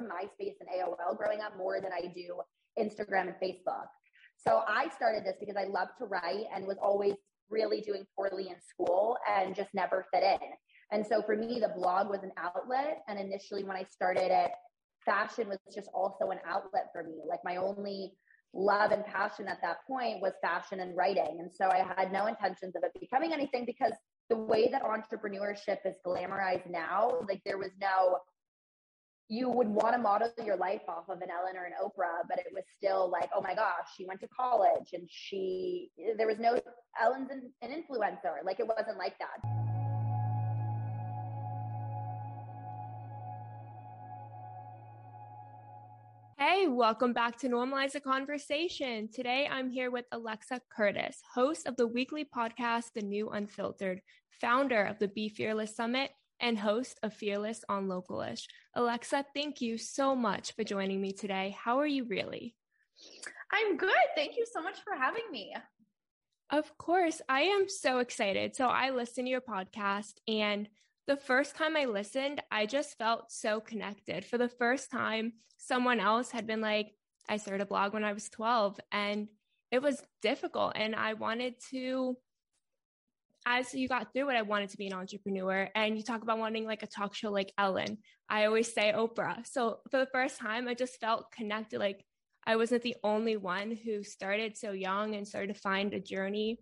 remember MySpace and AOL growing up more than I do Instagram and Facebook. So I started this because I love to write and was always really doing poorly in school and just never fit in. And so for me, the blog was an outlet. And initially, when I started it, fashion was just also an outlet for me. Like my only love and passion at that point was fashion and writing. And so I had no intentions of it becoming anything because the way that entrepreneurship is glamorized now, like there was no, you would want to model your life off of an Ellen or an Oprah, but it was still like, oh my gosh, she went to college and she, there was no, Ellen's an, an influencer. Like it wasn't like that. Hey, welcome back to Normalize the Conversation. Today I'm here with Alexa Curtis, host of the weekly podcast, The New Unfiltered, founder of the Be Fearless Summit, and host of Fearless on Localish. Alexa, thank you so much for joining me today. How are you really? I'm good. Thank you so much for having me. Of course, I am so excited. So I listen to your podcast and the first time I listened, I just felt so connected. For the first time, someone else had been like, I started a blog when I was 12 and it was difficult. And I wanted to, as you got through it, I wanted to be an entrepreneur. And you talk about wanting like a talk show like Ellen. I always say Oprah. So for the first time, I just felt connected. Like I wasn't the only one who started so young and started to find a journey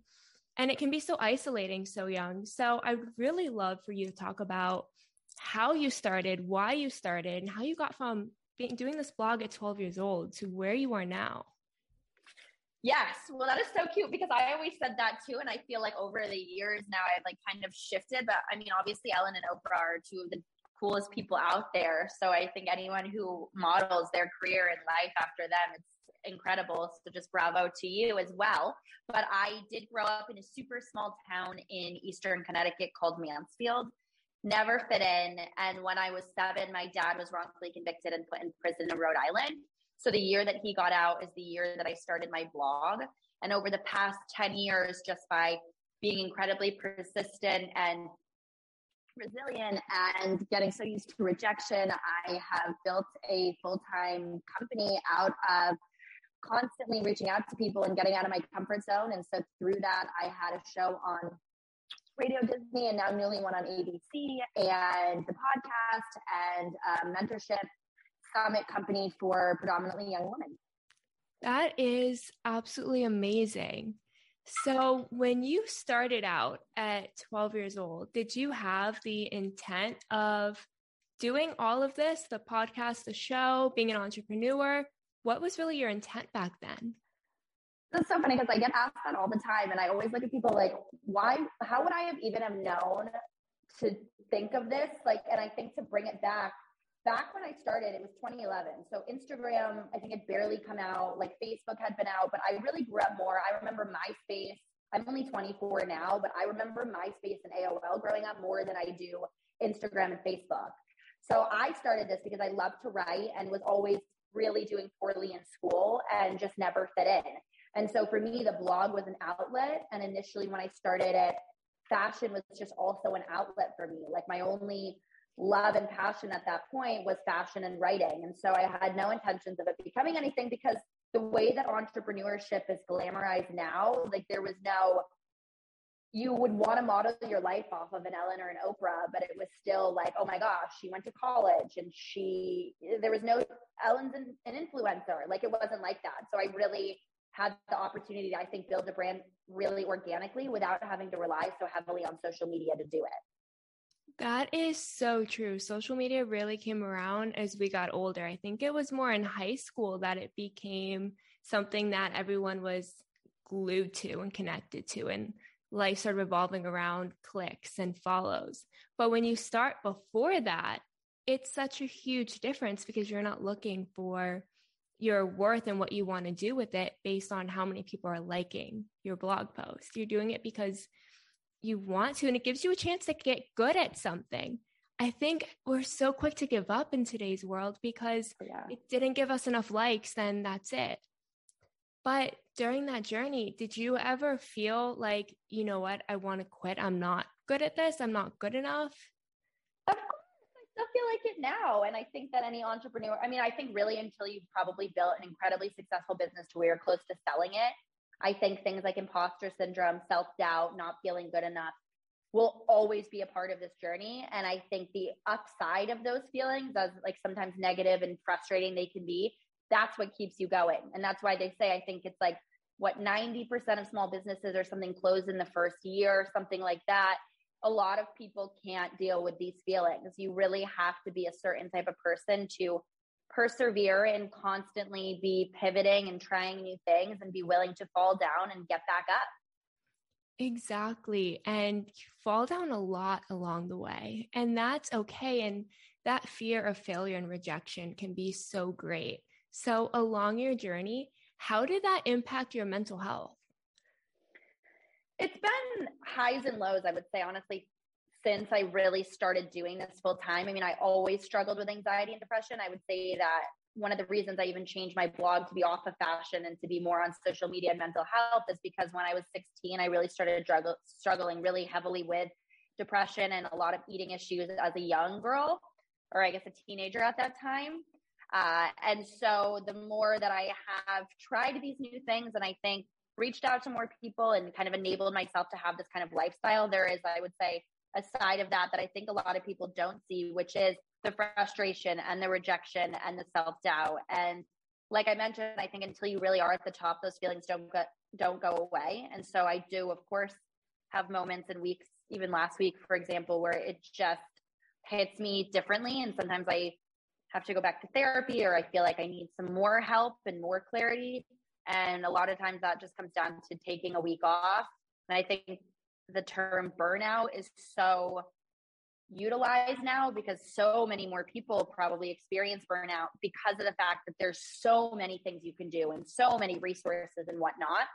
and it can be so isolating so young. So I would really love for you to talk about how you started, why you started, and how you got from being, doing this blog at 12 years old to where you are now. Yes. Well, that is so cute because I always said that too. And I feel like over the years now I've like kind of shifted. But I mean, obviously, Ellen and Oprah are two of the coolest people out there. So I think anyone who models their career and life after them, it's incredible. So just bravo to you as well. But I did grow up in a super small town in Eastern Connecticut called Mansfield. Never fit in. And when I was seven, my dad was wrongfully convicted and put in prison in Rhode Island. So the year that he got out is the year that I started my blog. And over the past 10 years, just by being incredibly persistent and resilient and getting so used to rejection, I have built a full time company out of constantly reaching out to people and getting out of my comfort zone. And so through that, I had a show on Radio Disney and now newly one on ABC and the podcast and uh, mentorship summit company for predominantly young women. That is absolutely amazing. So, when you started out at 12 years old, did you have the intent of doing all of this the podcast, the show, being an entrepreneur? what was really your intent back then? That's so funny because I get asked that all the time, and I always look at people like, why? How would I have even have known to think of this? Like, and I think to bring it back, back when I started, it was 2011. So Instagram, I think had barely come out. Like Facebook had been out, but I really grew up more. I remember MySpace. I'm only 24 now, but I remember MySpace and AOL growing up more than I do Instagram and Facebook. So I started this because I love to write and was always really doing poorly in school and just never fit in. And so for me, the blog was an outlet. And initially, when I started it, fashion was just also an outlet for me. Like my only love and passion at that point was fashion and writing. And so I had no intentions of it becoming anything because the way that entrepreneurship is glamorized now, like there was no you would want to model your life off of an Ellen or an Oprah, but it was still like, oh my gosh, she went to college and she, there was no, Ellen's an, an influencer. Like it wasn't like that. So I really had the opportunity to, I think, build a brand really organically without having to rely so heavily on social media to do it. That is so true. Social media really came around as we got older. I think it was more in high school that it became something that everyone was glued to and connected to. And life started revolving around clicks and follows. But when you start before that, it's such a huge difference because you're not looking for your worth and what you want to do with it based on how many people are liking your blog post. You're doing it because you want to, and it gives you a chance to get good at something. I think we're so quick to give up in today's world because oh, yeah. it didn't give us enough likes, then that's it. But during that journey, did you ever feel like, you know what, I want to quit? I'm not good at this. I'm not good enough. Of course, I still feel like it now. And I think that any entrepreneur, I mean, I think really until you've probably built an incredibly successful business to where you're close to selling it, I think things like imposter syndrome, self doubt, not feeling good enough will always be a part of this journey. And I think the upside of those feelings, as like sometimes negative and frustrating they can be, that's what keeps you going. And that's why they say, I think it's like what 90% of small businesses or something close in the first year or something like that. A lot of people can't deal with these feelings. You really have to be a certain type of person to persevere and constantly be pivoting and trying new things and be willing to fall down and get back up. Exactly. And you fall down a lot along the way, and that's okay. And that fear of failure and rejection can be so great. So, along your journey, how did that impact your mental health? It's been highs and lows, I would say, honestly, since I really started doing this full time. I mean, I always struggled with anxiety and depression. I would say that one of the reasons I even changed my blog to be off of fashion and to be more on social media and mental health is because when I was 16, I really started struggling really heavily with depression and a lot of eating issues as a young girl, or I guess a teenager at that time. Uh, and so the more that I have tried these new things and I think reached out to more people and kind of enabled myself to have this kind of lifestyle, there is, I would say, a side of that that I think a lot of people don't see, which is the frustration and the rejection and the self doubt. And like I mentioned, I think until you really are at the top, those feelings don't go, don't go away. And so I do, of course, have moments and weeks, even last week, for example, where it just hits me differently. And sometimes I have to go back to therapy or I feel like I need some more help and more clarity. And a lot of times that just comes down to taking a week off. And I think the term burnout is so utilized now because so many more people probably experience burnout because of the fact that there's so many things you can do and so many resources and whatnot.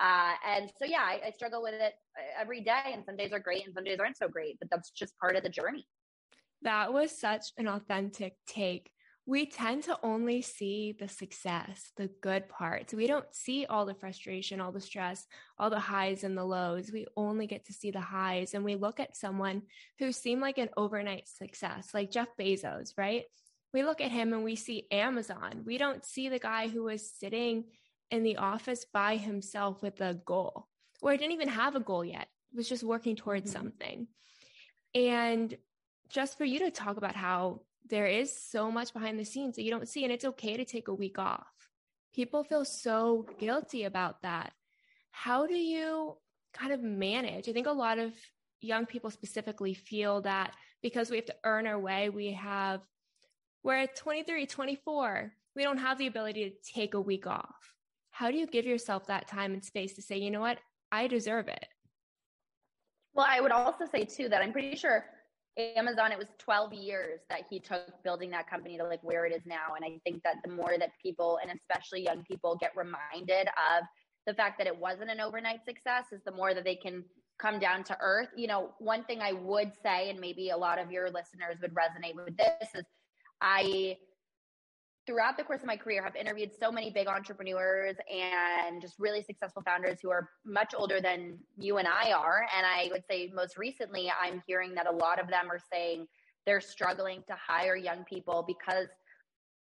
Uh, and so, yeah, I, I struggle with it uh, every day, and some days are great and some days aren't so great, but that's just part of the journey. That was such an authentic take we tend to only see the success, the good parts. We don't see all the frustration, all the stress, all the highs and the lows. We only get to see the highs. And we look at someone who seemed like an overnight success, like Jeff Bezos, right? We look at him and we see Amazon. We don't see the guy who was sitting in the office by himself with a goal, or didn't even have a goal yet, was just working towards mm-hmm. something. And just for you to talk about how there is so much behind the scenes that you don't see, and it's okay to take a week off. People feel so guilty about that. How do you kind of manage? I think a lot of young people specifically feel that because we have to earn our way, we have, we're at 23, 24, we don't have the ability to take a week off. How do you give yourself that time and space to say, you know what, I deserve it? Well, I would also say too that I'm pretty sure Amazon, it was 12 years that he took building that company to like where it is now. And I think that the more that people, and especially young people, get reminded of the fact that it wasn't an overnight success, is the more that they can come down to earth. You know, one thing I would say, and maybe a lot of your listeners would resonate with this, is I throughout the course of my career have interviewed so many big entrepreneurs and just really successful founders who are much older than you and I are. And I would say most recently I'm hearing that a lot of them are saying they're struggling to hire young people because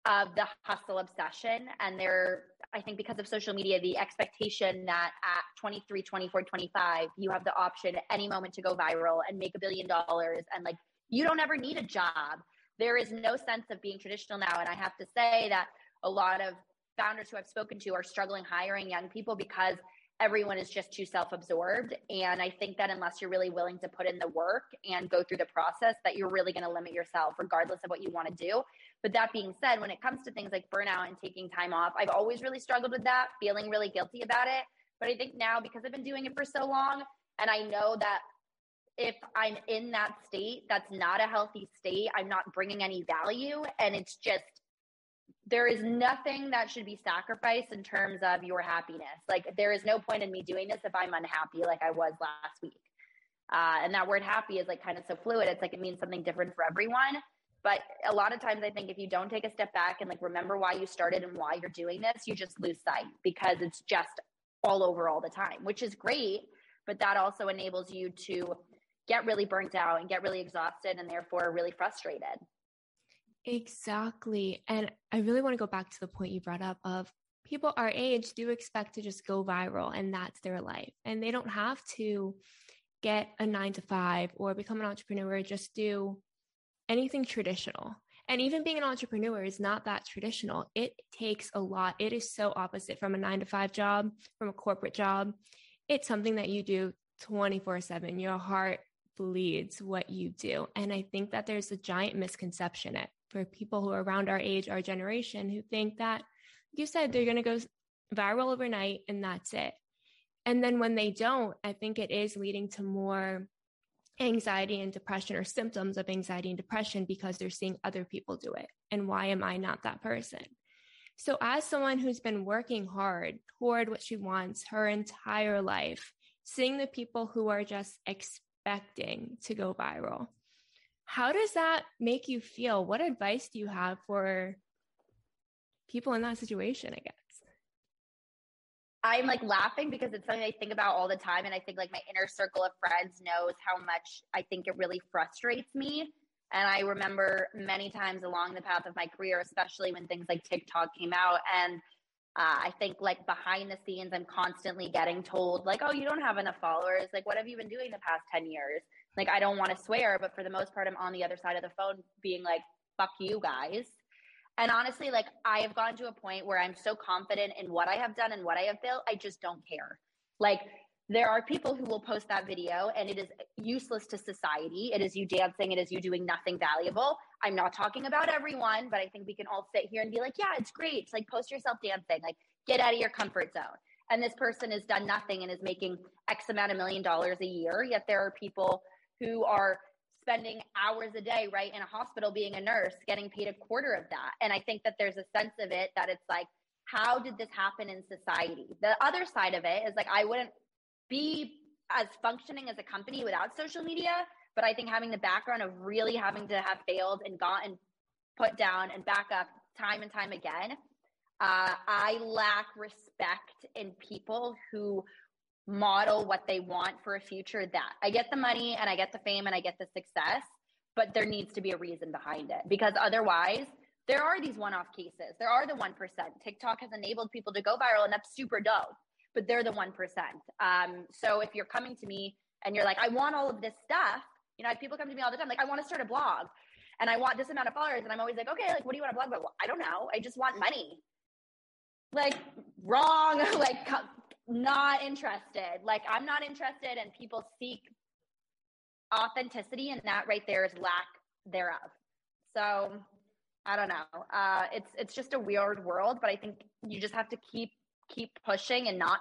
of the hustle obsession. And they're I think because of social media the expectation that at 23 24 25 you have the option at any moment to go viral and make a billion dollars. And like you don't ever need a job there is no sense of being traditional now. And I have to say that a lot of founders who I've spoken to are struggling hiring young people because everyone is just too self-absorbed. And i think that unless you're really willing to put in the work and go through the process that you're really going to limit yourself regardless of what you want to do. But that being said when it comes to things like burnout and taking time off i've always really struggled with that feeling really guilty about it. But i think now because i've been doing it for so long and i know that if I'm in that state, that's not a healthy state. I'm not bringing any value. And it's just, there is nothing that should be sacrificed in terms of your happiness. Like, there is no point in me doing this if I'm unhappy, like I was last week. Uh, and that word happy is like kind of so fluid. It's like it means something different for everyone. But a lot of times, I think if you don't take a step back and like remember why you started and why you're doing this, you just lose sight because it's just all over all the time, which is great. But that also enables you to get really burnt out and get really exhausted and therefore really frustrated. Exactly. And I really want to go back to the point you brought up of people our age do expect to just go viral and that's their life. And they don't have to get a nine to five or become an entrepreneur, just do anything traditional. And even being an entrepreneur is not that traditional. It takes a lot. It is so opposite from a nine to five job, from a corporate job. It's something that you do 24 7. Your heart bleeds what you do. And I think that there's a giant misconception it, for people who are around our age, our generation, who think that, you said, they're going to go viral overnight and that's it. And then when they don't, I think it is leading to more anxiety and depression or symptoms of anxiety and depression because they're seeing other people do it. And why am I not that person? So, as someone who's been working hard toward what she wants her entire life, seeing the people who are just expecting to go viral, how does that make you feel? What advice do you have for people in that situation, I guess? I'm like laughing because it's something I think about all the time. And I think like my inner circle of friends knows how much I think it really frustrates me. And I remember many times along the path of my career, especially when things like TikTok came out. And uh, I think like behind the scenes, I'm constantly getting told, like, oh, you don't have enough followers. Like, what have you been doing the past 10 years? Like, I don't want to swear, but for the most part, I'm on the other side of the phone being like, fuck you guys. And honestly, like I have gone to a point where I'm so confident in what I have done and what I have built, I just don't care. Like there are people who will post that video and it is useless to society. It is you dancing, it is you doing nothing valuable. I'm not talking about everyone, but I think we can all sit here and be like, yeah, it's great. It's like post yourself dancing, like get out of your comfort zone. And this person has done nothing and is making X amount of million dollars a year. Yet there are people who are spending hours a day, right, in a hospital being a nurse, getting paid a quarter of that. And I think that there's a sense of it that it's like, how did this happen in society? The other side of it is like, I wouldn't be as functioning as a company without social media. But I think having the background of really having to have failed and gotten put down and back up time and time again, uh, I lack respect in people who model what they want for a future that I get the money and I get the fame and I get the success, but there needs to be a reason behind it because otherwise, there are these one off cases. There are the 1%. TikTok has enabled people to go viral, and that's super dope, but they're the 1%. Um, so if you're coming to me and you're like, I want all of this stuff, you know, people come to me all the time, like, I want to start a blog and I want this amount of followers. And I'm always like, okay, like, what do you want to blog about? Well, I don't know. I just want money. Like, wrong. like, not interested. Like I'm not interested and people seek authenticity and that right there is lack thereof. So I don't know. Uh, it's it's just a weird world, but I think you just have to keep keep pushing and not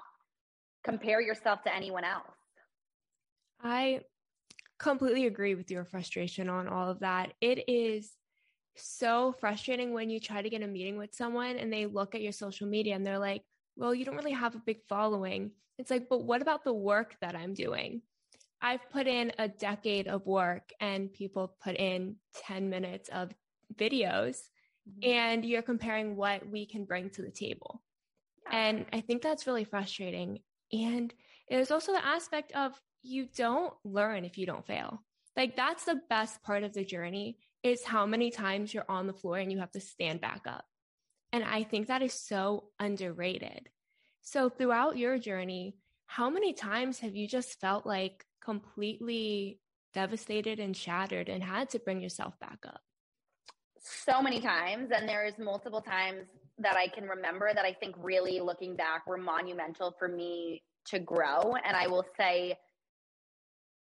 compare yourself to anyone else. I completely agree with your frustration on all of that. It is so frustrating when you try to get a meeting with someone and they look at your social media and they're like, well, you don't really have a big following. It's like, but what about the work that I'm doing? I've put in a decade of work and people put in 10 minutes of videos, mm-hmm. and you're comparing what we can bring to the table. And I think that's really frustrating. And there's also the aspect of you don't learn if you don't fail. Like that's the best part of the journey is how many times you're on the floor and you have to stand back up. And I think that is so underrated. So, throughout your journey, how many times have you just felt like completely devastated and shattered and had to bring yourself back up? So many times. And there's multiple times that I can remember that I think really looking back were monumental for me to grow. And I will say,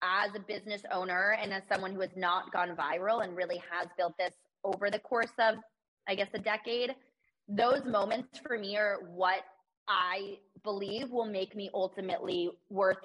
as a business owner and as someone who has not gone viral and really has built this over the course of, I guess, a decade, those moments for me are what I believe will make me ultimately worth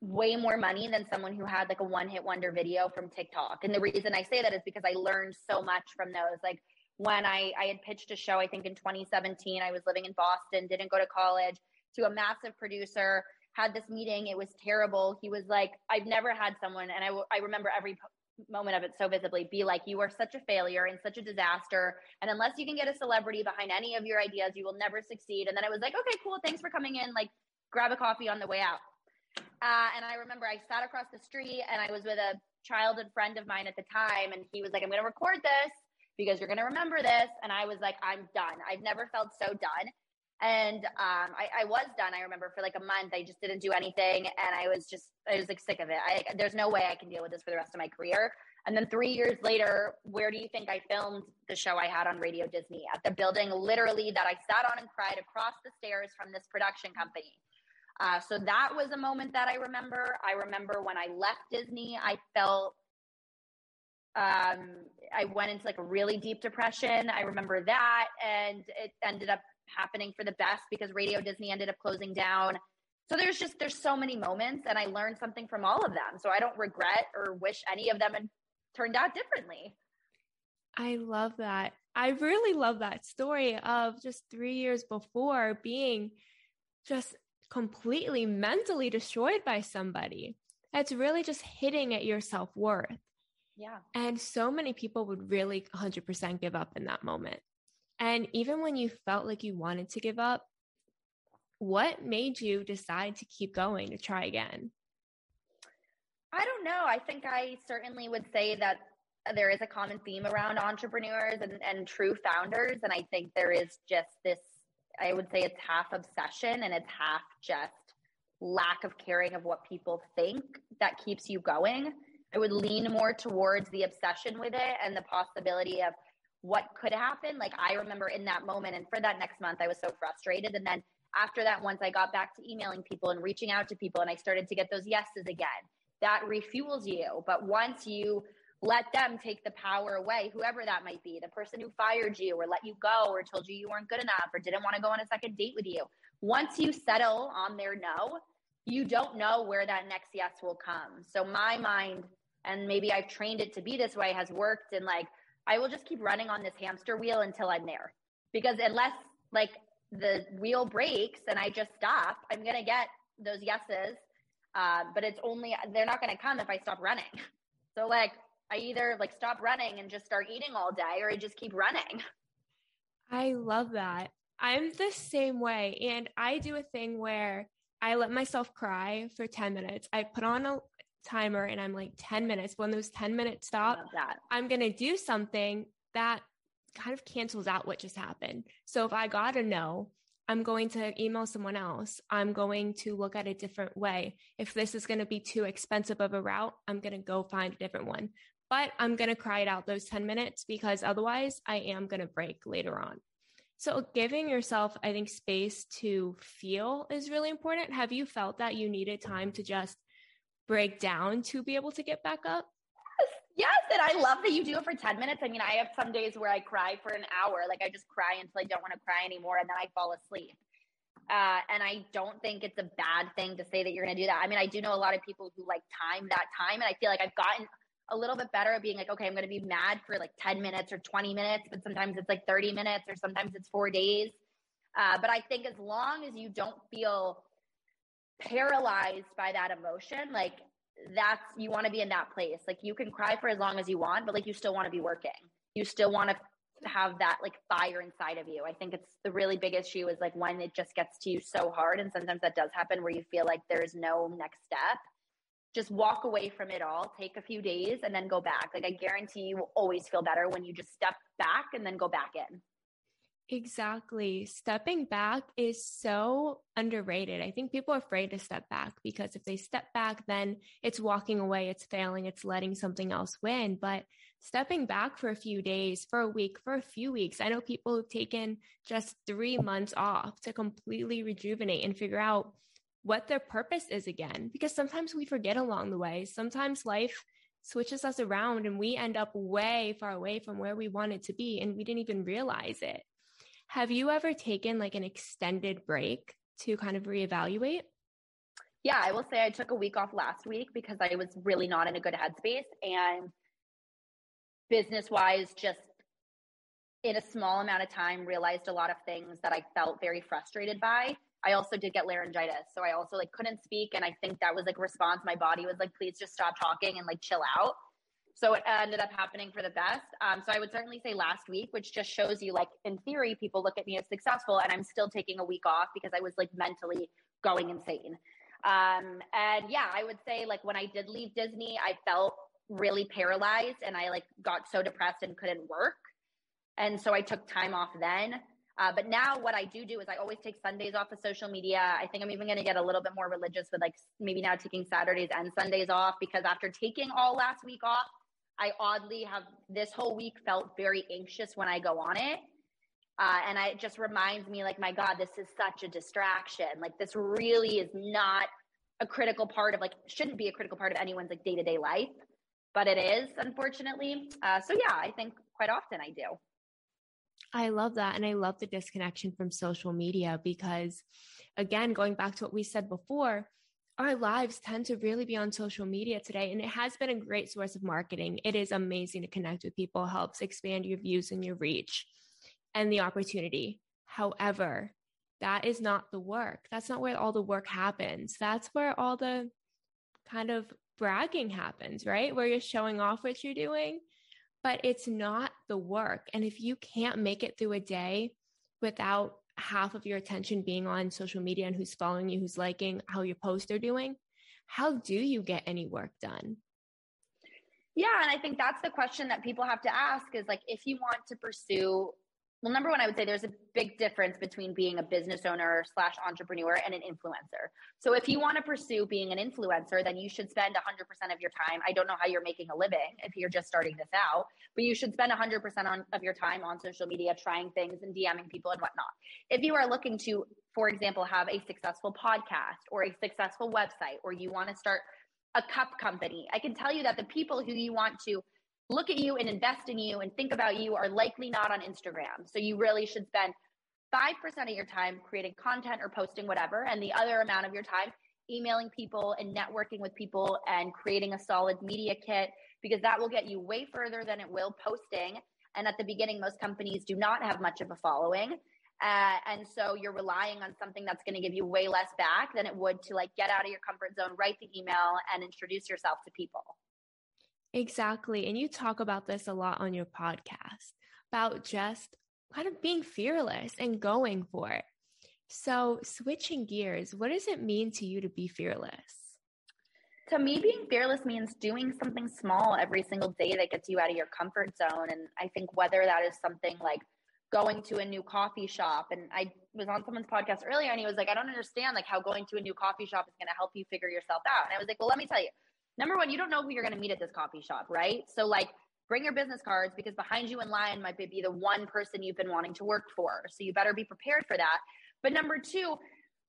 way more money than someone who had like a one hit wonder video from TikTok. And the reason I say that is because I learned so much from those. Like when I, I had pitched a show, I think in 2017, I was living in Boston, didn't go to college, to a massive producer, had this meeting. It was terrible. He was like, I've never had someone, and I, I remember every moment of it so visibly be like you are such a failure and such a disaster and unless you can get a celebrity behind any of your ideas you will never succeed and then i was like okay cool thanks for coming in like grab a coffee on the way out uh, and i remember i sat across the street and i was with a childhood friend of mine at the time and he was like i'm going to record this because you're going to remember this. And I was like, I'm done. I've never felt so done. And um, I, I, was done. I remember for like a month, I just didn't do anything, and I was just, I was like sick of it. I, there's no way I can deal with this for the rest of my career. And then three years later, where do you think I filmed the show I had on Radio Disney at the building, literally that I sat on and cried across the stairs from this production company. Uh, so that was a moment that I remember. I remember when I left Disney, I felt um, I went into like a really deep depression. I remember that, and it ended up happening for the best because Radio Disney ended up closing down. So there's just there's so many moments, and I learned something from all of them. So I don't regret or wish any of them had turned out differently. I love that. I really love that story of just three years before being just completely mentally destroyed by somebody. It's really just hitting at your self worth. Yeah. And so many people would really 100% give up in that moment. And even when you felt like you wanted to give up, what made you decide to keep going to try again? I don't know. I think I certainly would say that there is a common theme around entrepreneurs and, and true founders. And I think there is just this, I would say it's half obsession and it's half just lack of caring of what people think that keeps you going. I would lean more towards the obsession with it and the possibility of what could happen. Like I remember in that moment, and for that next month, I was so frustrated. And then after that, once I got back to emailing people and reaching out to people, and I started to get those yeses again, that refuels you. But once you let them take the power away, whoever that might be, the person who fired you or let you go or told you you weren't good enough or didn't want to go on a second date with you, once you settle on their no, you don't know where that next yes will come. So my mind and maybe I've trained it to be this way has worked and like I will just keep running on this hamster wheel until I'm there. Because unless like the wheel breaks and I just stop, I'm going to get those yeses. Uh, but it's only, they're not going to come if I stop running. So like I either like stop running and just start eating all day or I just keep running. I love that. I'm the same way. And I do a thing where I let myself cry for 10 minutes. I put on a, timer and I'm like 10 minutes. When those 10 minutes stop, I'm going to do something that kind of cancels out what just happened. So if I got a no, I'm going to email someone else. I'm going to look at a different way. If this is going to be too expensive of a route, I'm going to go find a different one. But I'm going to cry it out those 10 minutes because otherwise I am going to break later on. So giving yourself, I think, space to feel is really important. Have you felt that you needed time to just break down to be able to get back up? Yes, and I love that you do it for 10 minutes. I mean, I have some days where I cry for an hour. Like I just cry until I don't want to cry anymore and then I fall asleep. Uh, and I don't think it's a bad thing to say that you're going to do that. I mean, I do know a lot of people who like time that time, and I feel like I've gotten a little bit better at being like, okay, I'm going to be mad for like 10 minutes or 20 minutes, but sometimes it's like 30 minutes or sometimes it's four days. Uh, but I think as long as you don't feel paralyzed by that emotion, like that's you want to be in that place. Like you can cry for as long as you want, but like you still want to be working. You still want to have that like fire inside of you. I think it's the really big issue is like when it just gets to you so hard and sometimes that does happen where you feel like there's no next step. Just walk away from it all, take a few days and then go back. Like I guarantee you will always feel better when you just step back and then go back in. Exactly. Stepping back is so underrated. I think people are afraid to step back because if they step back, then it's walking away, it's failing, it's letting something else win. But stepping back for a few days, for a week, for a few weeks, I know people who've taken just three months off to completely rejuvenate and figure out what their purpose is again. Because sometimes we forget along the way. Sometimes life switches us around and we end up way far away from where we wanted to be and we didn't even realize it. Have you ever taken like an extended break to kind of reevaluate? Yeah, I will say I took a week off last week because I was really not in a good headspace and business wise, just in a small amount of time, realized a lot of things that I felt very frustrated by. I also did get laryngitis. So I also like couldn't speak. And I think that was like response. My body was like, please just stop talking and like chill out. So it ended up happening for the best. Um, so I would certainly say last week, which just shows you, like, in theory, people look at me as successful, and I'm still taking a week off because I was like mentally going insane. Um, and yeah, I would say, like, when I did leave Disney, I felt really paralyzed and I like got so depressed and couldn't work. And so I took time off then. Uh, but now what I do do is I always take Sundays off of social media. I think I'm even going to get a little bit more religious with like maybe now taking Saturdays and Sundays off because after taking all last week off, I oddly have this whole week felt very anxious when I go on it. Uh, and I, it just reminds me like, my God, this is such a distraction. Like this really is not a critical part of like, shouldn't be a critical part of anyone's like day to day life, but it is unfortunately. Uh, so yeah, I think quite often I do. I love that. And I love the disconnection from social media because, again, going back to what we said before, our lives tend to really be on social media today. And it has been a great source of marketing. It is amazing to connect with people, helps expand your views and your reach and the opportunity. However, that is not the work. That's not where all the work happens. That's where all the kind of bragging happens, right? Where you're showing off what you're doing but it's not the work. And if you can't make it through a day without half of your attention being on social media and who's following you, who's liking how your posts are doing, how do you get any work done? Yeah, and I think that's the question that people have to ask is like if you want to pursue well, number one, I would say there's a big difference between being a business owner slash entrepreneur and an influencer. So if you want to pursue being an influencer, then you should spend 100% of your time. I don't know how you're making a living if you're just starting this out, but you should spend 100% on, of your time on social media, trying things and DMing people and whatnot. If you are looking to, for example, have a successful podcast or a successful website, or you want to start a cup company, I can tell you that the people who you want to look at you and invest in you and think about you are likely not on Instagram. So you really should spend 5% of your time creating content or posting whatever, and the other amount of your time emailing people and networking with people and creating a solid media kit because that will get you way further than it will posting. And at the beginning, most companies do not have much of a following. Uh, and so you're relying on something that's going to give you way less back than it would to like get out of your comfort zone, write the email, and introduce yourself to people. Exactly. And you talk about this a lot on your podcast about just kind of being fearless and going for it. So, switching gears, what does it mean to you to be fearless? To me, being fearless means doing something small every single day that gets you out of your comfort zone. And I think whether that is something like going to a new coffee shop, and I was on someone's podcast earlier and he was like, I don't understand like how going to a new coffee shop is going to help you figure yourself out. And I was like, well, let me tell you, number one, you don't know who you're going to meet at this coffee shop, right? So like bring your business cards because behind you in line might be the one person you've been wanting to work for. So you better be prepared for that. But number two,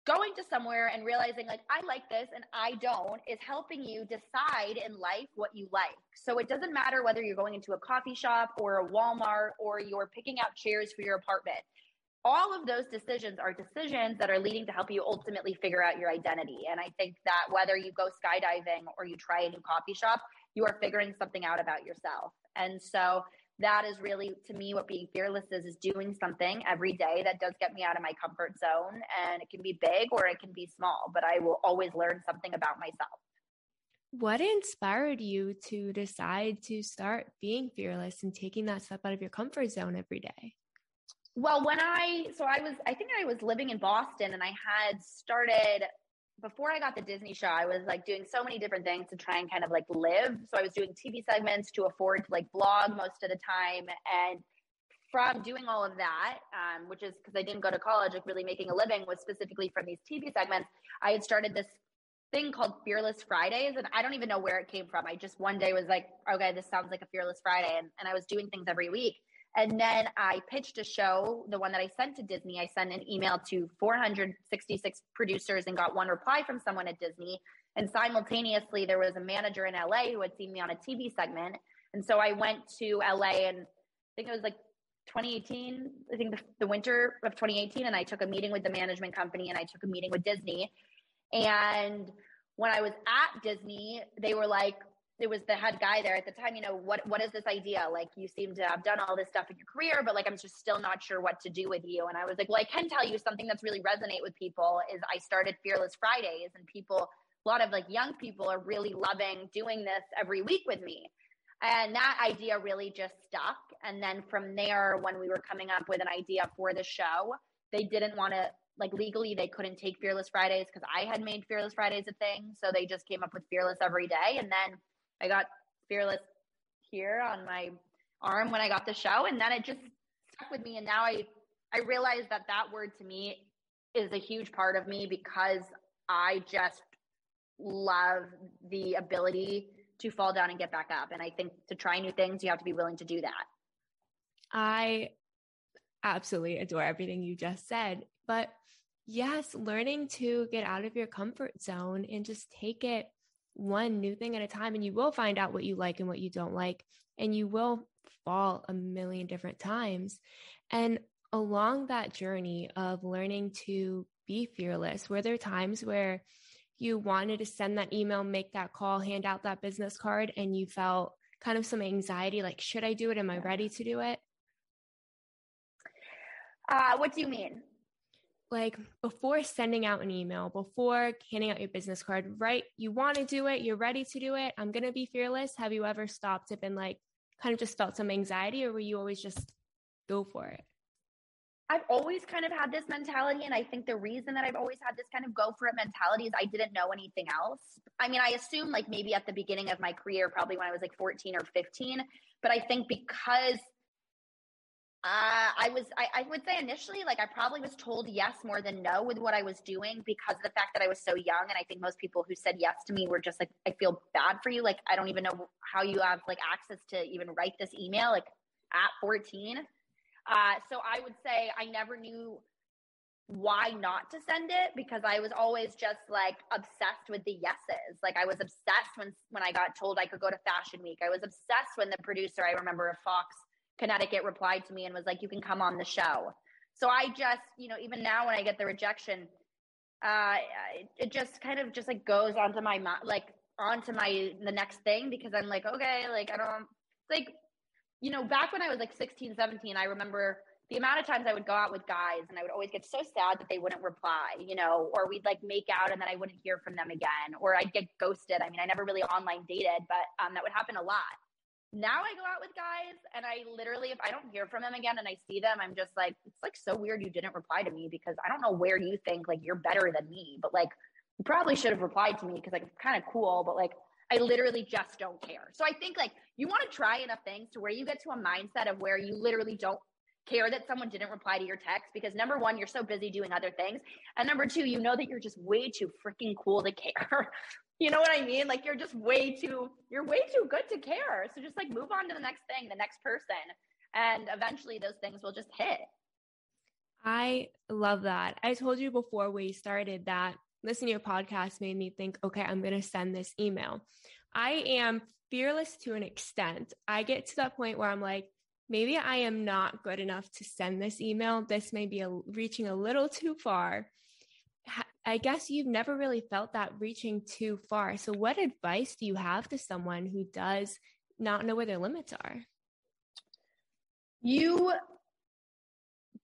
going to somewhere and realizing like I like this and I don't is helping you decide in life what you like. So it doesn't matter whether you're going into a coffee shop or a Walmart or you're picking out chairs for your apartment all of those decisions are decisions that are leading to help you ultimately figure out your identity. And I think that whether you go skydiving or you try a new coffee shop, you are figuring something out about yourself. And so that is really to me what being fearless is is doing something every day that does get me out of my comfort zone and it can be big or it can be small but i will always learn something about myself what inspired you to decide to start being fearless and taking that step out of your comfort zone every day well, when I, so I was, I think I was living in Boston and I had started, before I got the Disney show, I was like doing so many different things to try and kind of like live. So I was doing TV segments to afford to like blog most of the time. And from doing all of that, um, which is because I didn't go to college, like really making a living was specifically from these TV segments, I had started this thing called Fearless Fridays. And I don't even know where it came from. I just one day was like, okay, this sounds like a Fearless Friday. And, and I was doing things every week. And then I pitched a show, the one that I sent to Disney. I sent an email to 466 producers and got one reply from someone at Disney. And simultaneously, there was a manager in LA who had seen me on a TV segment. And so I went to LA and I think it was like 2018, I think the, the winter of 2018. And I took a meeting with the management company and I took a meeting with Disney. And when I was at Disney, they were like, it was the head guy there at the time, you know, what what is this idea? Like you seem to have done all this stuff in your career, but like I'm just still not sure what to do with you. And I was like, well, I can tell you something that's really resonate with people is I started Fearless Fridays and people a lot of like young people are really loving doing this every week with me. And that idea really just stuck. And then from there, when we were coming up with an idea for the show, they didn't want to like legally they couldn't take Fearless Fridays because I had made Fearless Fridays a thing. So they just came up with Fearless every day. And then I got Fearless here on my arm when I got the show, and then it just stuck with me. And now I, I realize that that word to me is a huge part of me because I just love the ability to fall down and get back up. And I think to try new things, you have to be willing to do that. I absolutely adore everything you just said. But yes, learning to get out of your comfort zone and just take it one new thing at a time. And you will find out what you like and what you don't like. And you will fall a million different times. And along that journey of learning to be fearless, were there times where you wanted to send that email, make that call, hand out that business card, and you felt kind of some anxiety like, should I do it? Am I ready to do it? Uh, what do you mean? Like before sending out an email, before handing out your business card, right? You want to do it, you're ready to do it. I'm going to be fearless. Have you ever stopped and been like, kind of just felt some anxiety, or were you always just go for it? I've always kind of had this mentality. And I think the reason that I've always had this kind of go for it mentality is I didn't know anything else. I mean, I assume like maybe at the beginning of my career, probably when I was like 14 or 15. But I think because uh, I was, I, I, would say initially, like I probably was told yes more than no with what I was doing because of the fact that I was so young. And I think most people who said yes to me were just like, I feel bad for you. Like, I don't even know how you have like access to even write this email, like at 14. Uh, so I would say I never knew why not to send it because I was always just like obsessed with the yeses. Like I was obsessed when when I got told I could go to Fashion Week. I was obsessed when the producer I remember of Fox Connecticut replied to me and was like, "You can come on the show." So I just, you know, even now when I get the rejection, uh, it, just kind of just like goes onto my like onto my the next thing because I'm like, okay, like I don't like you know, back when I was like 16, 17, I remember the amount of times I would go out with guys and I would always get so sad that they wouldn't reply, you know, or we'd like make out and then I wouldn't hear from them again, or I'd get ghosted. I mean, I never really online dated, but um, that would happen a lot. Now I go out with guys and I literally, if I don't hear from them again and I see them, I'm just like, it's like so weird you didn't reply to me because I don't know where you think like you're better than me, but like you probably should have replied to me because like it's kind of cool, but like I literally just don't care. So I think like you want to try enough things to where you get to a mindset of where you literally don't care that someone didn't reply to your text because number one, you're so busy doing other things. And number two, you know that you're just way too freaking cool to care. you know what I mean? Like you're just way too, you're way too good to care. So just like move on to the next thing, the next person. And eventually those things will just hit. I love that. I told you before we started that listening to your podcast made me think, okay, I'm going to send this email. I am fearless to an extent. I get to that point where I'm like, maybe I am not good enough to send this email. This may be a, reaching a little too far. I guess you've never really felt that reaching too far. So, what advice do you have to someone who does not know where their limits are? You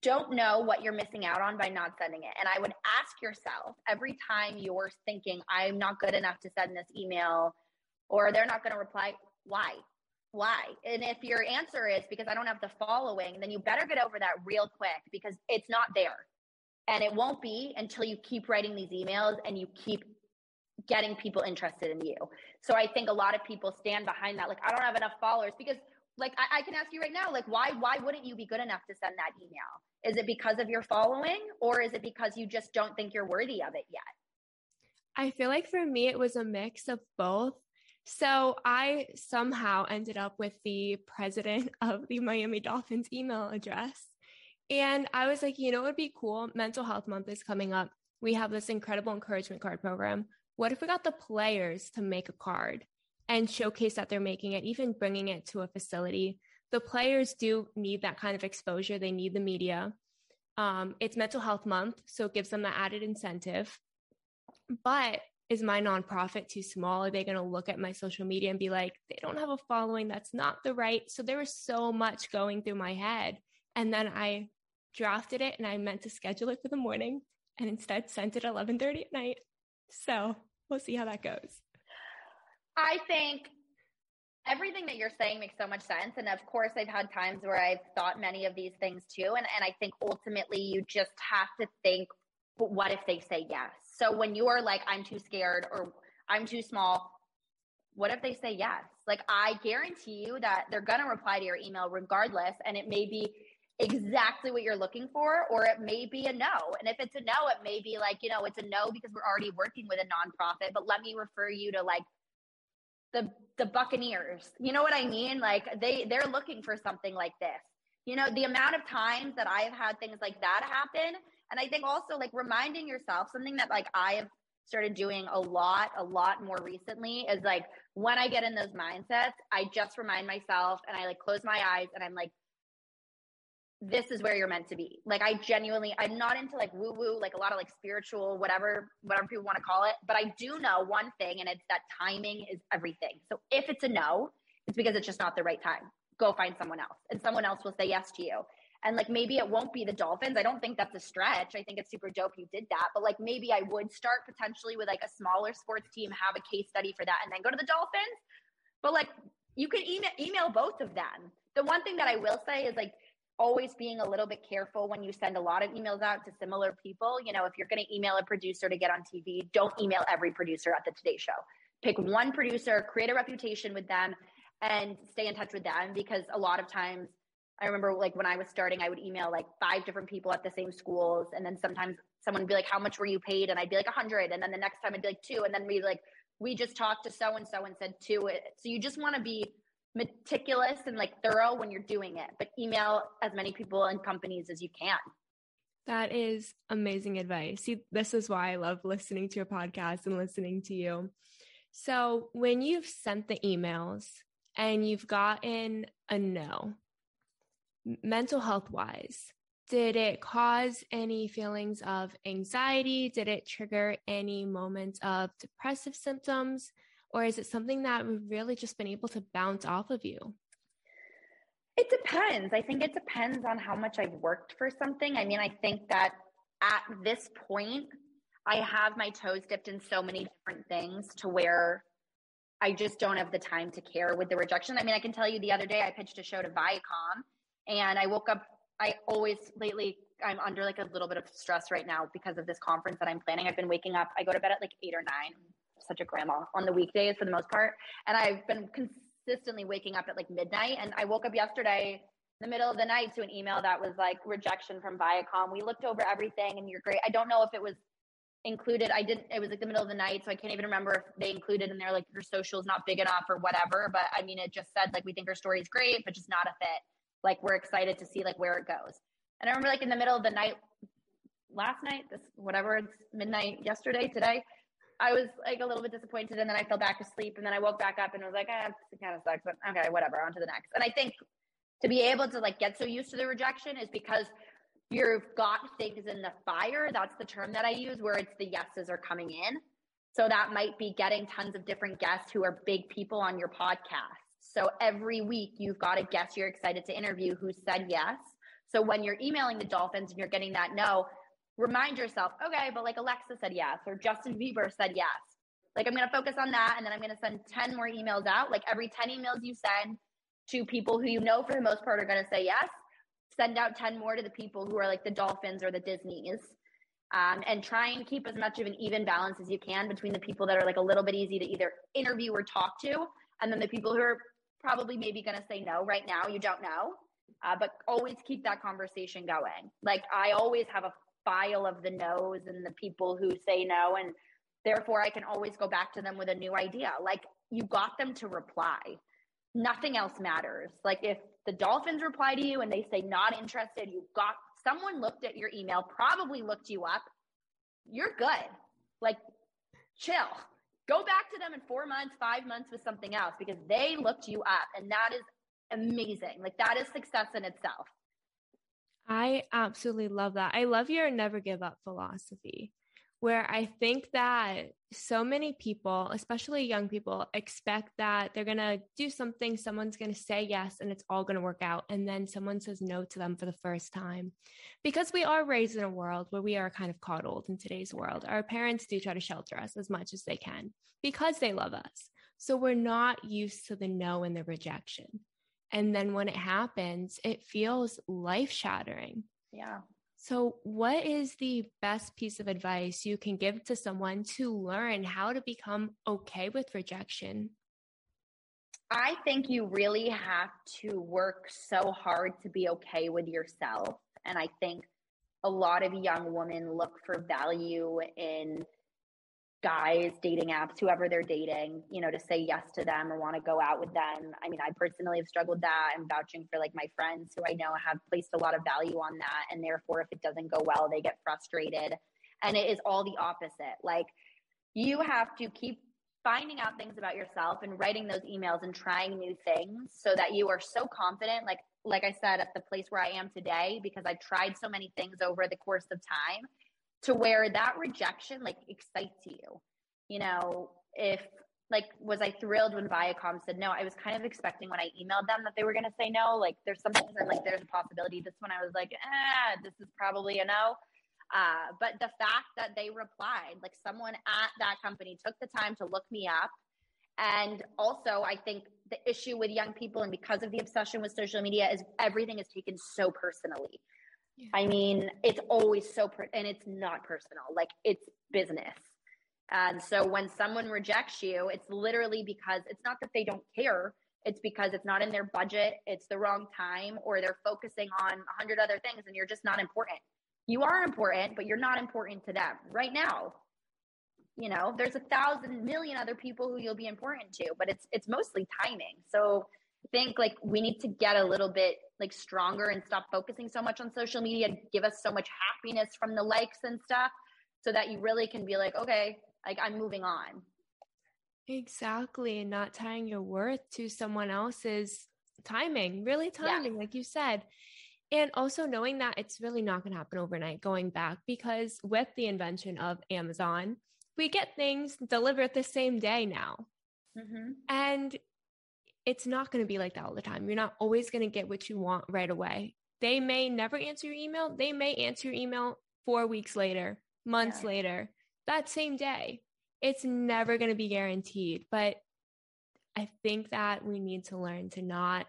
don't know what you're missing out on by not sending it. And I would ask yourself every time you're thinking, I'm not good enough to send this email or they're not going to reply, why? Why? And if your answer is because I don't have the following, then you better get over that real quick because it's not there. And it won't be until you keep writing these emails and you keep getting people interested in you. So I think a lot of people stand behind that. Like, I don't have enough followers because like I, I, can ask you right now like why why wouldn't you be good enough to send that email is it because of your following or is it because you just don't think you're worthy of it yet i feel like for me it was a mix of both so i somehow ended up with the president of the miami dolphins email address and i was like you know it would be cool mental health month is coming up we have this incredible encouragement card program what if we got the players to make a card and showcase that they're making it, even bringing it to a facility. The players do need that kind of exposure. They need the media. Um, it's mental health month, so it gives them the added incentive. But is my nonprofit too small? Are they going to look at my social media and be like, they don't have a following? That's not the right. So there was so much going through my head. And then I drafted it and I meant to schedule it for the morning and instead sent it 11:30 at night. So we'll see how that goes. I think everything that you're saying makes so much sense. And of course, I've had times where I've thought many of these things too. And, and I think ultimately you just have to think, what if they say yes? So when you are like, I'm too scared or I'm too small, what if they say yes? Like, I guarantee you that they're going to reply to your email regardless. And it may be exactly what you're looking for, or it may be a no. And if it's a no, it may be like, you know, it's a no because we're already working with a nonprofit, but let me refer you to like the the Buccaneers. You know what I mean? Like they they're looking for something like this. You know, the amount of times that I have had things like that happen, and I think also like reminding yourself something that like I have started doing a lot, a lot more recently is like when I get in those mindsets, I just remind myself and I like close my eyes and I'm like, this is where you're meant to be. Like I genuinely, I'm not into like woo woo, like a lot of like spiritual, whatever, whatever people want to call it. But I do know one thing, and it's that timing is everything. So if it's a no, it's because it's just not the right time. Go find someone else, and someone else will say yes to you. And like maybe it won't be the Dolphins. I don't think that's a stretch. I think it's super dope you did that. But like maybe I would start potentially with like a smaller sports team, have a case study for that, and then go to the Dolphins. But like you can email email both of them. The one thing that I will say is like always being a little bit careful when you send a lot of emails out to similar people. You know, if you're going to email a producer to get on TV, don't email every producer at the Today Show. Pick one producer, create a reputation with them, and stay in touch with them because a lot of times I remember like when I was starting, I would email like five different people at the same schools. And then sometimes someone would be like, How much were you paid? And I'd be like, a hundred. And then the next time I'd be like, two. And then we like, we just talked to so and so and said two. So you just want to be meticulous and like thorough when you're doing it, but email as many people and companies as you can. That is amazing advice. See, this is why I love listening to your podcast and listening to you. So, when you've sent the emails and you've gotten a no, mental health wise, did it cause any feelings of anxiety? Did it trigger any moments of depressive symptoms? Or is it something that we've really just been able to bounce off of you? It depends. I think it depends on how much I've worked for something. I mean, I think that at this point, I have my toes dipped in so many different things to where I just don't have the time to care with the rejection. I mean, I can tell you the other day I pitched a show to Viacom and I woke up. I always lately, I'm under like a little bit of stress right now because of this conference that I'm planning. I've been waking up, I go to bed at like eight or nine such a grandma on the weekdays for the most part. And I've been consistently waking up at like midnight. And I woke up yesterday the middle of the night to an email that was like rejection from Viacom. We looked over everything and you're great. I don't know if it was included. I didn't, it was like the middle of the night. So I can't even remember if they included in there like your social is not big enough or whatever. But I mean, it just said like, we think story is great, but just not a fit. Like we're excited to see like where it goes. And I remember like in the middle of the night, last night, this whatever it's midnight yesterday, today, I was like a little bit disappointed and then I fell back asleep and then I woke back up and was like, ah, it kind of sucks, but okay, whatever, on to the next. And I think to be able to like get so used to the rejection is because you've got things in the fire. That's the term that I use where it's the yeses are coming in. So that might be getting tons of different guests who are big people on your podcast. So every week you've got a guest you're excited to interview who said yes. So when you're emailing the Dolphins and you're getting that no, remind yourself, okay, but like Alexa said yes, or Justin Bieber said yes. Like I'm going to focus on that. And then I'm going to send 10 more emails out. Like every 10 emails you send to people who you know for the most part are going to say yes, send out 10 more to the people who are like the Dolphins or the Disneys. Um, and try and keep as much of an even balance as you can between the people that are like a little bit easy to either interview or talk to, and then the people who are probably maybe going to say no right now. You don't know, uh, but always keep that conversation going. Like I always have a file of the no's and the people who say no. And therefore, I can always go back to them with a new idea. Like, you got them to reply. Nothing else matters. Like, if the Dolphins reply to you and they say not interested, you got someone looked at your email, probably looked you up. You're good. Like, chill. Go back to them in four months, five months with something else because they looked you up. And that is amazing. Like, that is success in itself. I absolutely love that. I love your never give up philosophy, where I think that so many people, especially young people, expect that they're going to do something, someone's going to say yes, and it's all going to work out. And then someone says no to them for the first time. Because we are raised in a world where we are kind of coddled in today's world. Our parents do try to shelter us as much as they can because they love us. So we're not used to the no and the rejection. And then when it happens, it feels life shattering. Yeah. So, what is the best piece of advice you can give to someone to learn how to become okay with rejection? I think you really have to work so hard to be okay with yourself. And I think a lot of young women look for value in guys, dating apps, whoever they're dating, you know, to say yes to them or want to go out with them. I mean, I personally have struggled that. I'm vouching for like my friends who I know have placed a lot of value on that. And therefore, if it doesn't go well, they get frustrated. And it is all the opposite. Like, you have to keep finding out things about yourself and writing those emails and trying new things so that you are so confident like like i said at the place where i am today because I've tried so many things over the course of time to where that rejection like excites you. You know, if like was I thrilled when Viacom said no? I was kind of expecting when I emailed them that they were going to say no. Like there's some things I'm like there's a possibility. This one I was like, ah, this is probably a no. Uh, but the fact that they replied, like someone at that company took the time to look me up. And also, I think the issue with young people and because of the obsession with social media is everything is taken so personally. Yeah. I mean, it's always so, per- and it's not personal, like it's business. And so when someone rejects you, it's literally because it's not that they don't care. It's because it's not in their budget, it's the wrong time, or they're focusing on a hundred other things and you're just not important. You are important, but you're not important to them right now. You know, there's a thousand million other people who you'll be important to, but it's it's mostly timing. So think like we need to get a little bit like stronger and stop focusing so much on social media give us so much happiness from the likes and stuff so that you really can be like okay like i'm moving on exactly and not tying your worth to someone else's timing really timing yeah. like you said and also knowing that it's really not going to happen overnight going back because with the invention of amazon we get things delivered the same day now mm-hmm. and it's not going to be like that all the time. You're not always going to get what you want right away. They may never answer your email. They may answer your email four weeks later, months yeah. later, that same day. It's never going to be guaranteed. But I think that we need to learn to not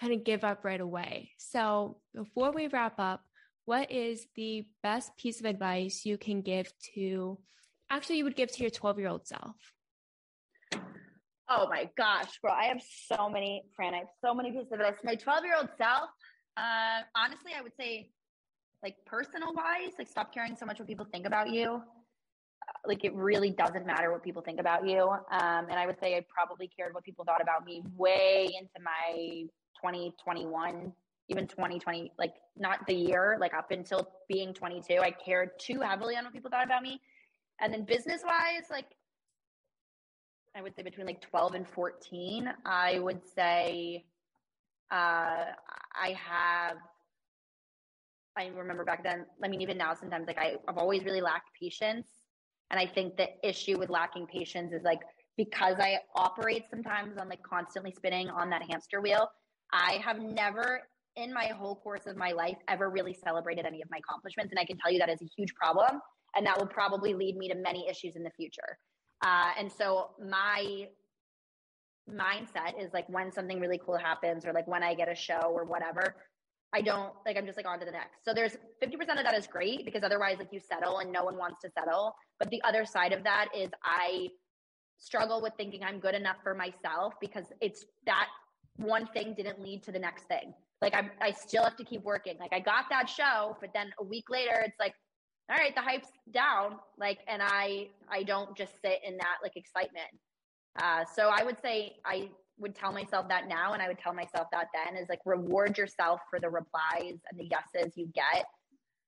kind of give up right away. So before we wrap up, what is the best piece of advice you can give to actually you would give to your 12 year old self? Oh my gosh, bro. I have so many, Fran, I have so many pieces of advice. My 12 year old self, uh, honestly, I would say, like, personal wise, like, stop caring so much what people think about you. Uh, like, it really doesn't matter what people think about you. Um, and I would say I probably cared what people thought about me way into my 2021, even 2020, like, not the year, like, up until being 22. I cared too heavily on what people thought about me. And then business wise, like, I would say between like 12 and 14, I would say uh, I have, I remember back then, I mean, even now, sometimes like I, I've always really lacked patience. And I think the issue with lacking patience is like because I operate sometimes on like constantly spinning on that hamster wheel, I have never in my whole course of my life ever really celebrated any of my accomplishments. And I can tell you that is a huge problem. And that will probably lead me to many issues in the future. Uh, and so my mindset is like when something really cool happens or like when I get a show or whatever, I don't like, I'm just like on to the next. So there's 50% of that is great because otherwise, like you settle and no one wants to settle. But the other side of that is I struggle with thinking I'm good enough for myself because it's that one thing didn't lead to the next thing. Like I, I still have to keep working. Like I got that show, but then a week later, it's like, all right, the hype's down. Like, and I, I don't just sit in that like excitement. Uh, so I would say I would tell myself that now, and I would tell myself that then is like reward yourself for the replies and the yeses you get,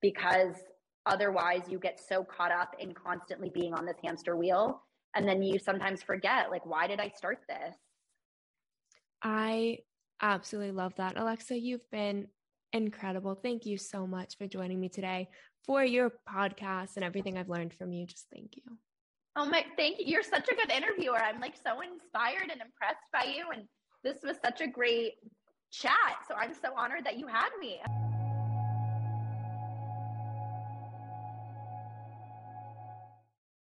because otherwise you get so caught up in constantly being on this hamster wheel, and then you sometimes forget like, why did I start this? I absolutely love that, Alexa. You've been incredible. Thank you so much for joining me today for your podcast and everything I've learned from you. Just thank you. Oh my, thank you. You're such a good interviewer. I'm like so inspired and impressed by you. And this was such a great chat. So I'm so honored that you had me.